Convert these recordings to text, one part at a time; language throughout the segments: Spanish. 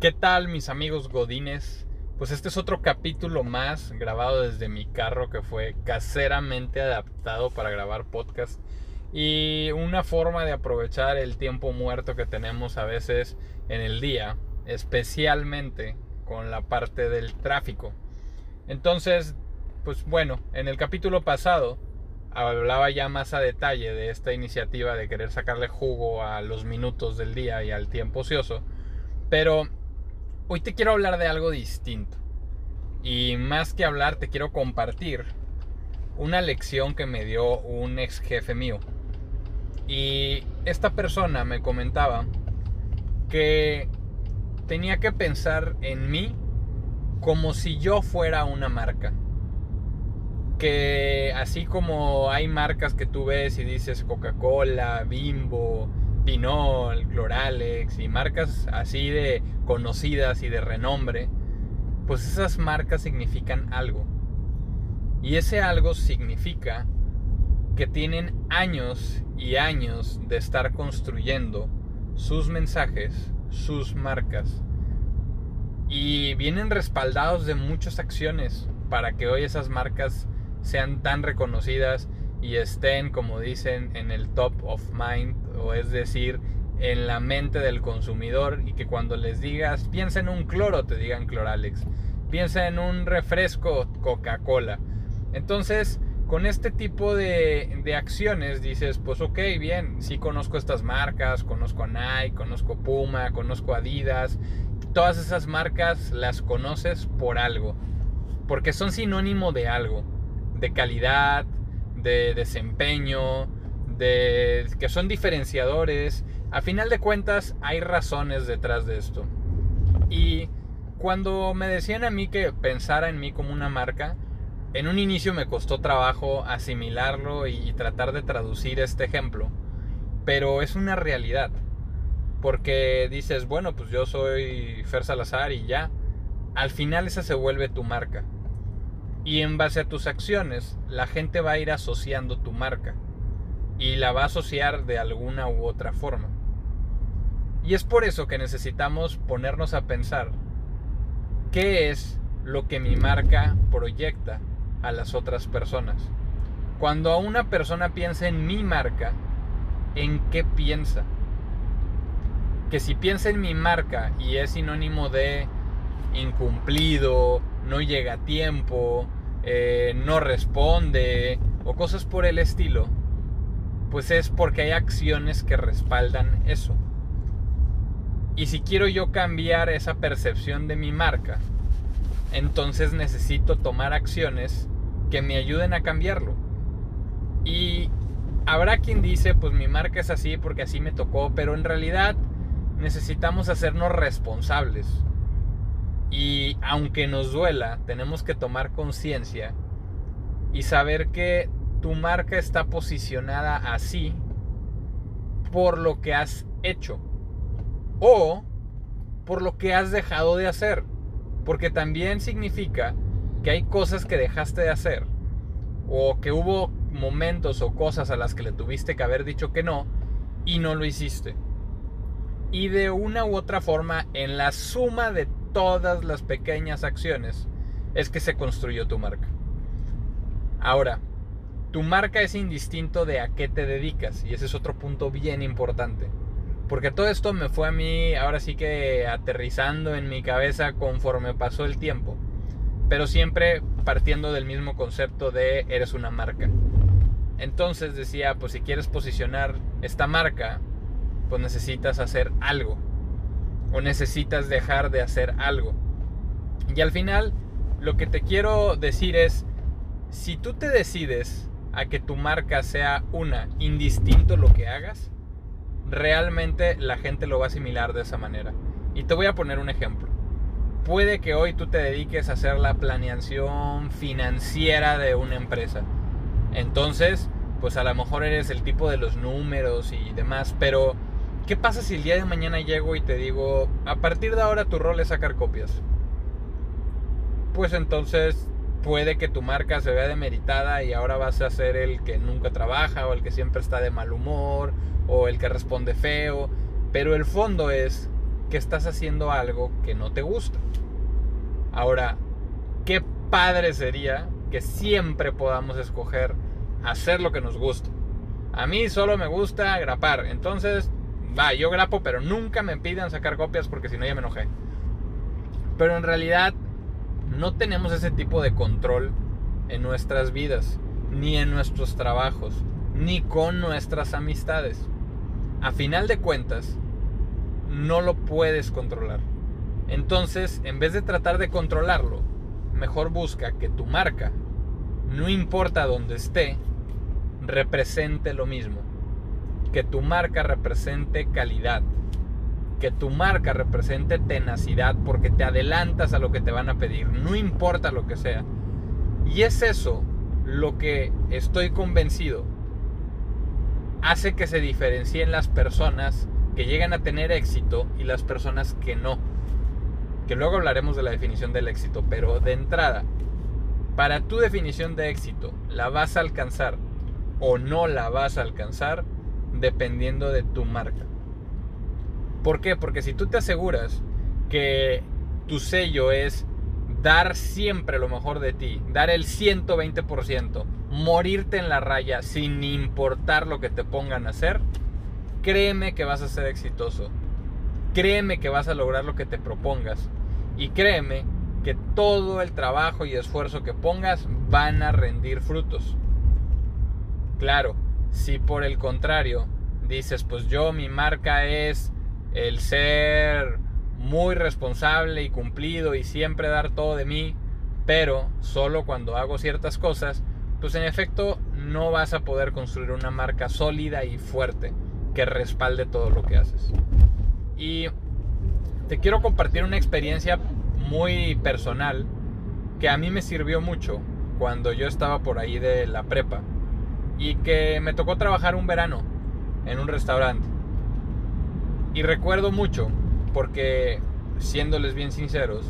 ¿Qué tal mis amigos godines? Pues este es otro capítulo más grabado desde mi carro que fue caseramente adaptado para grabar podcast y una forma de aprovechar el tiempo muerto que tenemos a veces en el día, especialmente con la parte del tráfico. Entonces, pues bueno, en el capítulo pasado hablaba ya más a detalle de esta iniciativa de querer sacarle jugo a los minutos del día y al tiempo ocioso, pero hoy te quiero hablar de algo distinto. Y más que hablar, te quiero compartir una lección que me dio un ex jefe mío. Y esta persona me comentaba que tenía que pensar en mí como si yo fuera una marca que así como hay marcas que tú ves y dices Coca-Cola, Bimbo, Pinol, Cloralex y marcas así de conocidas y de renombre, pues esas marcas significan algo. Y ese algo significa que tienen años y años de estar construyendo sus mensajes, sus marcas. Y vienen respaldados de muchas acciones para que hoy esas marcas sean tan reconocidas y estén, como dicen, en el top of mind, o es decir, en la mente del consumidor y que cuando les digas, piensa en un cloro, te digan Cloralex, piensa en un refresco Coca-Cola. Entonces, con este tipo de, de, acciones dices, pues ok, bien, sí conozco estas marcas, conozco a Nike, conozco Puma, conozco Adidas, todas esas marcas las conoces por algo, porque son sinónimo de algo de calidad, de desempeño, de que son diferenciadores. A final de cuentas hay razones detrás de esto. Y cuando me decían a mí que pensara en mí como una marca, en un inicio me costó trabajo asimilarlo y tratar de traducir este ejemplo, pero es una realidad. Porque dices, bueno, pues yo soy Fer Salazar y ya. Al final esa se vuelve tu marca. Y en base a tus acciones, la gente va a ir asociando tu marca. Y la va a asociar de alguna u otra forma. Y es por eso que necesitamos ponernos a pensar qué es lo que mi marca proyecta a las otras personas. Cuando una persona piensa en mi marca, ¿en qué piensa? Que si piensa en mi marca y es sinónimo de incumplido, no llega a tiempo, eh, no responde o cosas por el estilo, pues es porque hay acciones que respaldan eso. Y si quiero yo cambiar esa percepción de mi marca, entonces necesito tomar acciones que me ayuden a cambiarlo. Y habrá quien dice, pues mi marca es así porque así me tocó, pero en realidad necesitamos hacernos responsables. Y aunque nos duela, tenemos que tomar conciencia y saber que tu marca está posicionada así por lo que has hecho o por lo que has dejado de hacer. Porque también significa que hay cosas que dejaste de hacer o que hubo momentos o cosas a las que le tuviste que haber dicho que no y no lo hiciste. Y de una u otra forma, en la suma de todas las pequeñas acciones es que se construyó tu marca. Ahora, tu marca es indistinto de a qué te dedicas y ese es otro punto bien importante. Porque todo esto me fue a mí ahora sí que aterrizando en mi cabeza conforme pasó el tiempo. Pero siempre partiendo del mismo concepto de eres una marca. Entonces decía, pues si quieres posicionar esta marca, pues necesitas hacer algo o necesitas dejar de hacer algo. Y al final, lo que te quiero decir es, si tú te decides a que tu marca sea una, indistinto lo que hagas, realmente la gente lo va a asimilar de esa manera. Y te voy a poner un ejemplo. Puede que hoy tú te dediques a hacer la planeación financiera de una empresa. Entonces, pues a lo mejor eres el tipo de los números y demás, pero ¿Qué pasa si el día de mañana llego y te digo, a partir de ahora tu rol es sacar copias? Pues entonces puede que tu marca se vea demeritada y ahora vas a ser el que nunca trabaja o el que siempre está de mal humor o el que responde feo. Pero el fondo es que estás haciendo algo que no te gusta. Ahora, qué padre sería que siempre podamos escoger hacer lo que nos gusta. A mí solo me gusta grapar, entonces, va, yo grapo, pero nunca me pidan sacar copias porque si no ya me enojé. Pero en realidad no tenemos ese tipo de control en nuestras vidas, ni en nuestros trabajos, ni con nuestras amistades. A final de cuentas, no lo puedes controlar. Entonces, en vez de tratar de controlarlo, mejor busca que tu marca, no importa dónde esté, represente lo mismo. Que tu marca represente calidad. Que tu marca represente tenacidad porque te adelantas a lo que te van a pedir, no importa lo que sea. Y es eso lo que estoy convencido hace que se diferencien las personas que llegan a tener éxito y las personas que no. Que luego hablaremos de la definición del éxito, pero de entrada, para tu definición de éxito, ¿la vas a alcanzar o no la vas a alcanzar dependiendo de tu marca? ¿Por qué? Porque si tú te aseguras que tu sello es dar siempre lo mejor de ti, dar el 120%, morirte en la raya sin importar lo que te pongan a hacer, créeme que vas a ser exitoso. Créeme que vas a lograr lo que te propongas. Y créeme que todo el trabajo y esfuerzo que pongas van a rendir frutos. Claro, si por el contrario dices, pues yo mi marca es el ser muy responsable y cumplido y siempre dar todo de mí, pero solo cuando hago ciertas cosas, pues en efecto no vas a poder construir una marca sólida y fuerte que respalde todo lo que haces. Y te quiero compartir una experiencia muy personal que a mí me sirvió mucho cuando yo estaba por ahí de la prepa y que me tocó trabajar un verano en un restaurante. Y recuerdo mucho porque, siéndoles bien sinceros,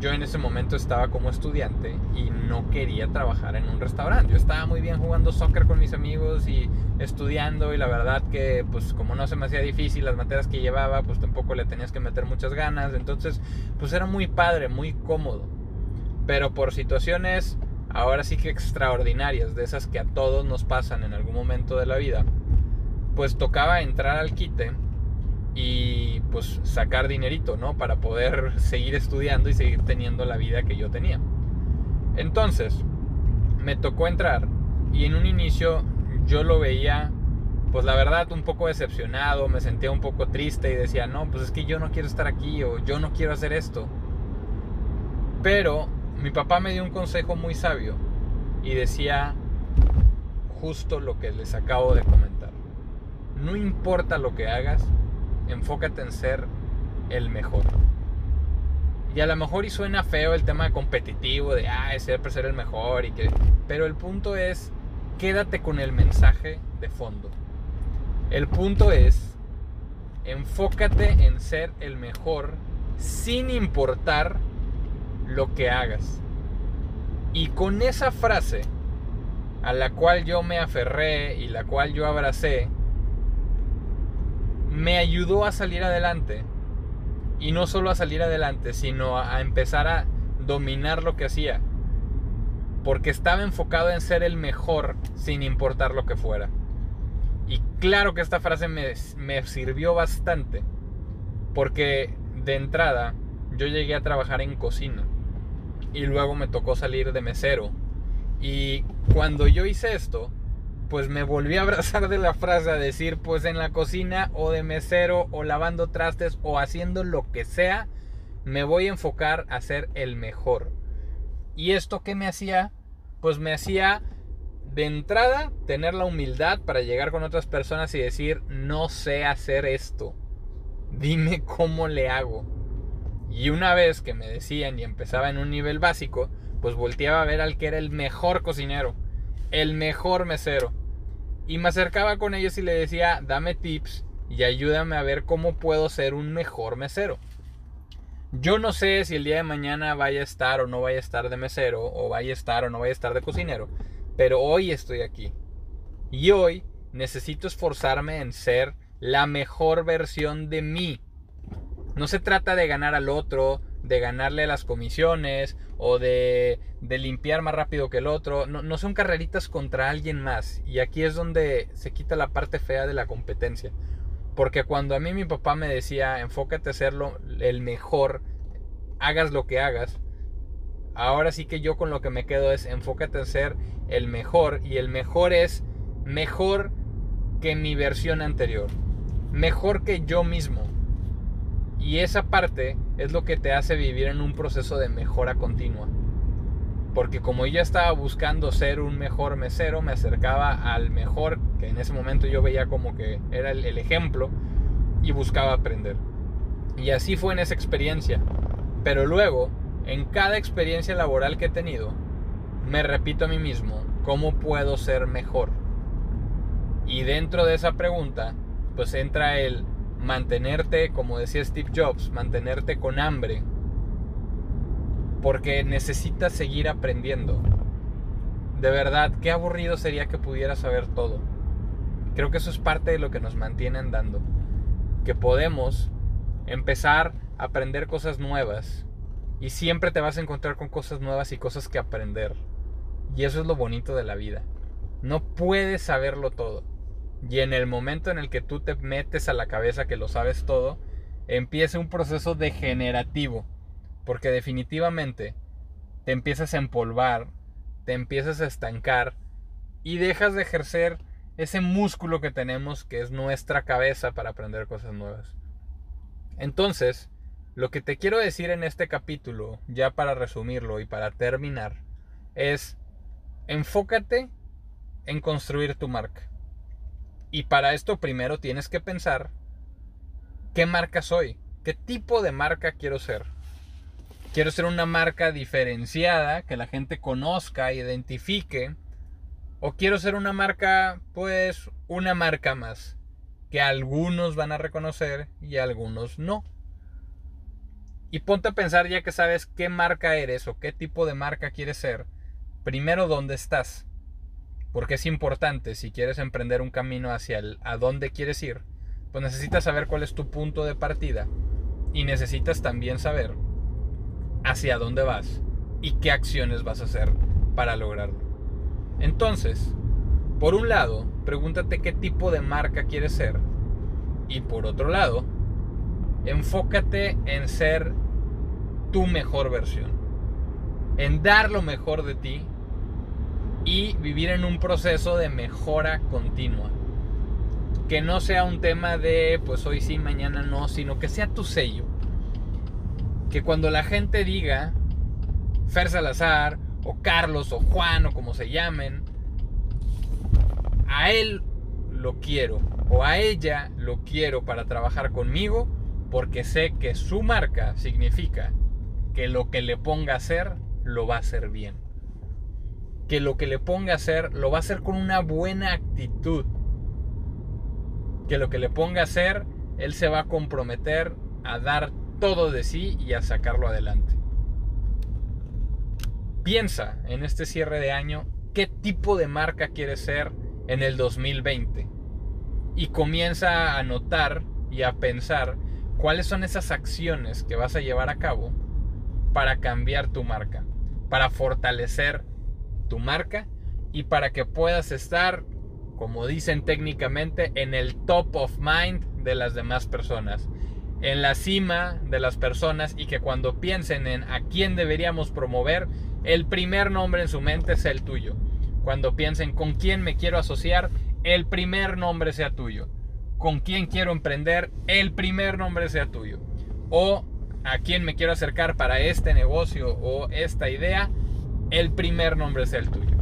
yo en ese momento estaba como estudiante y no quería trabajar en un restaurante. Yo estaba muy bien jugando soccer con mis amigos y estudiando y la verdad que pues como no se me hacía difícil las materias que llevaba, pues tampoco le tenías que meter muchas ganas. Entonces pues era muy padre, muy cómodo. Pero por situaciones ahora sí que extraordinarias, de esas que a todos nos pasan en algún momento de la vida, pues tocaba entrar al quite y pues sacar dinerito, ¿no? Para poder seguir estudiando y seguir teniendo la vida que yo tenía. Entonces, me tocó entrar y en un inicio yo lo veía, pues la verdad, un poco decepcionado, me sentía un poco triste y decía, no, pues es que yo no quiero estar aquí o yo no quiero hacer esto. Pero mi papá me dio un consejo muy sabio y decía justo lo que les acabo de comentar. No importa lo que hagas, enfócate en ser el mejor. Y a lo mejor y suena feo el tema competitivo de, ah, siempre ser el mejor y que... Pero el punto es, quédate con el mensaje de fondo. El punto es, enfócate en ser el mejor sin importar lo que hagas. Y con esa frase a la cual yo me aferré y la cual yo abracé, me ayudó a salir adelante. Y no solo a salir adelante, sino a, empezar a dominar lo que hacía. Porque estaba enfocado en ser el mejor sin importar lo que fuera. Y claro que esta frase me, me sirvió bastante. Porque de entrada yo llegué a trabajar en cocina. Y luego me tocó salir de mesero. Y cuando yo hice esto, pues me volví a abrazar de la frase a decir, pues en la cocina o de mesero o lavando trastes o haciendo lo que sea, me voy a enfocar a ser el mejor. ¿Y esto qué me hacía? Pues me hacía de entrada tener la humildad para llegar con otras personas y decir, no sé hacer esto. Dime cómo le hago. Y una vez que me decían y empezaba en un nivel básico, pues volteaba a ver al que era el mejor cocinero, el mejor mesero. Y me acercaba con ellos y le decía, dame tips y ayúdame a ver cómo puedo ser un mejor mesero. Yo no sé si el día de mañana vaya a estar o no vaya a estar de mesero, o vaya a estar o no vaya a estar de cocinero, pero hoy estoy aquí. Y hoy necesito esforzarme en ser la mejor versión de mí. No se trata de ganar al otro, de ganarle las comisiones o de, de limpiar más rápido que el otro. No, son carreritas contra alguien más. Y aquí es donde se quita la parte fea de la competencia. Porque cuando a mí mi papá me decía, enfócate a hacerlo el mejor, hagas lo que hagas, ahora sí que yo con lo que me quedo es enfócate a ser el mejor. Y el mejor es mejor que mi versión anterior. Mejor que yo mismo. Y esa parte es lo que te hace vivir en un proceso de mejora continua. Porque como yo estaba buscando ser un mejor mesero, me acercaba al mejor, que en ese momento yo veía como que era el, el ejemplo, y buscaba aprender. Y así fue en esa experiencia. Pero luego, en cada experiencia laboral que he tenido, me repito a mí mismo, ¿cómo puedo ser mejor? Y dentro de esa pregunta, pues entra el mantenerte, como decía Steve Jobs, mantenerte con hambre. Porque necesitas seguir aprendiendo. De verdad, qué aburrido sería que pudieras saber todo. Creo que eso es parte de lo que nos mantiene andando. Que podemos empezar a aprender cosas nuevas. Y siempre te vas a encontrar con cosas nuevas y cosas que aprender. Y eso es lo bonito de la vida. No puedes saberlo todo. Y en el momento en el que tú te metes a la cabeza que lo sabes todo, empieza un proceso degenerativo. Porque definitivamente te empiezas a empolvar, te empiezas a estancar y dejas de ejercer ese músculo que tenemos que es nuestra cabeza para aprender cosas nuevas. Entonces, lo que te quiero decir en este capítulo, ya para resumirlo y para terminar, es enfócate en construir tu marca. Y para esto primero tienes que pensar qué marca soy, qué tipo de marca quiero ser. Quiero ser una marca diferenciada, que la gente conozca, identifique. O quiero ser una marca, pues, una marca más, que algunos van a reconocer y algunos no. Y ponte a pensar ya que sabes qué marca eres o qué tipo de marca quieres ser. Primero, ¿dónde estás? Porque es importante si quieres emprender un camino hacia el a dónde quieres ir, pues necesitas saber cuál es tu punto de partida y necesitas también saber hacia dónde vas y qué acciones vas a hacer para lograrlo. Entonces, por un lado, pregúntate qué tipo de marca quieres ser y por otro lado, enfócate en ser tu mejor versión, en dar lo mejor de ti y vivir en un proceso de mejora continua. Que no sea un tema de pues hoy sí, mañana no, sino que sea tu sello. Que cuando la gente diga Fer Salazar o Carlos o Juan o como se llamen, a él lo quiero o a ella lo quiero para trabajar conmigo porque sé que su marca significa que lo que le ponga a hacer lo va a hacer bien que lo que le ponga a hacer lo va a hacer con una buena actitud. Que lo que le ponga a hacer, él se va a comprometer a dar todo de sí y a sacarlo adelante. Piensa en este cierre de año qué tipo de marca quieres ser en el 2020 y comienza a notar y a pensar cuáles son esas acciones que vas a llevar a cabo para cambiar tu marca, para fortalecer tu marca y para que puedas estar, como dicen técnicamente, en el top of mind de las demás personas, en la cima de las personas y que cuando piensen en a quién deberíamos promover, el primer nombre en su mente sea el tuyo. Cuando piensen con quién me quiero asociar, el primer nombre sea tuyo. Con quién quiero emprender, el primer nombre sea tuyo. O a quién me quiero acercar para este negocio o esta idea, el primer nombre sea el tuyo.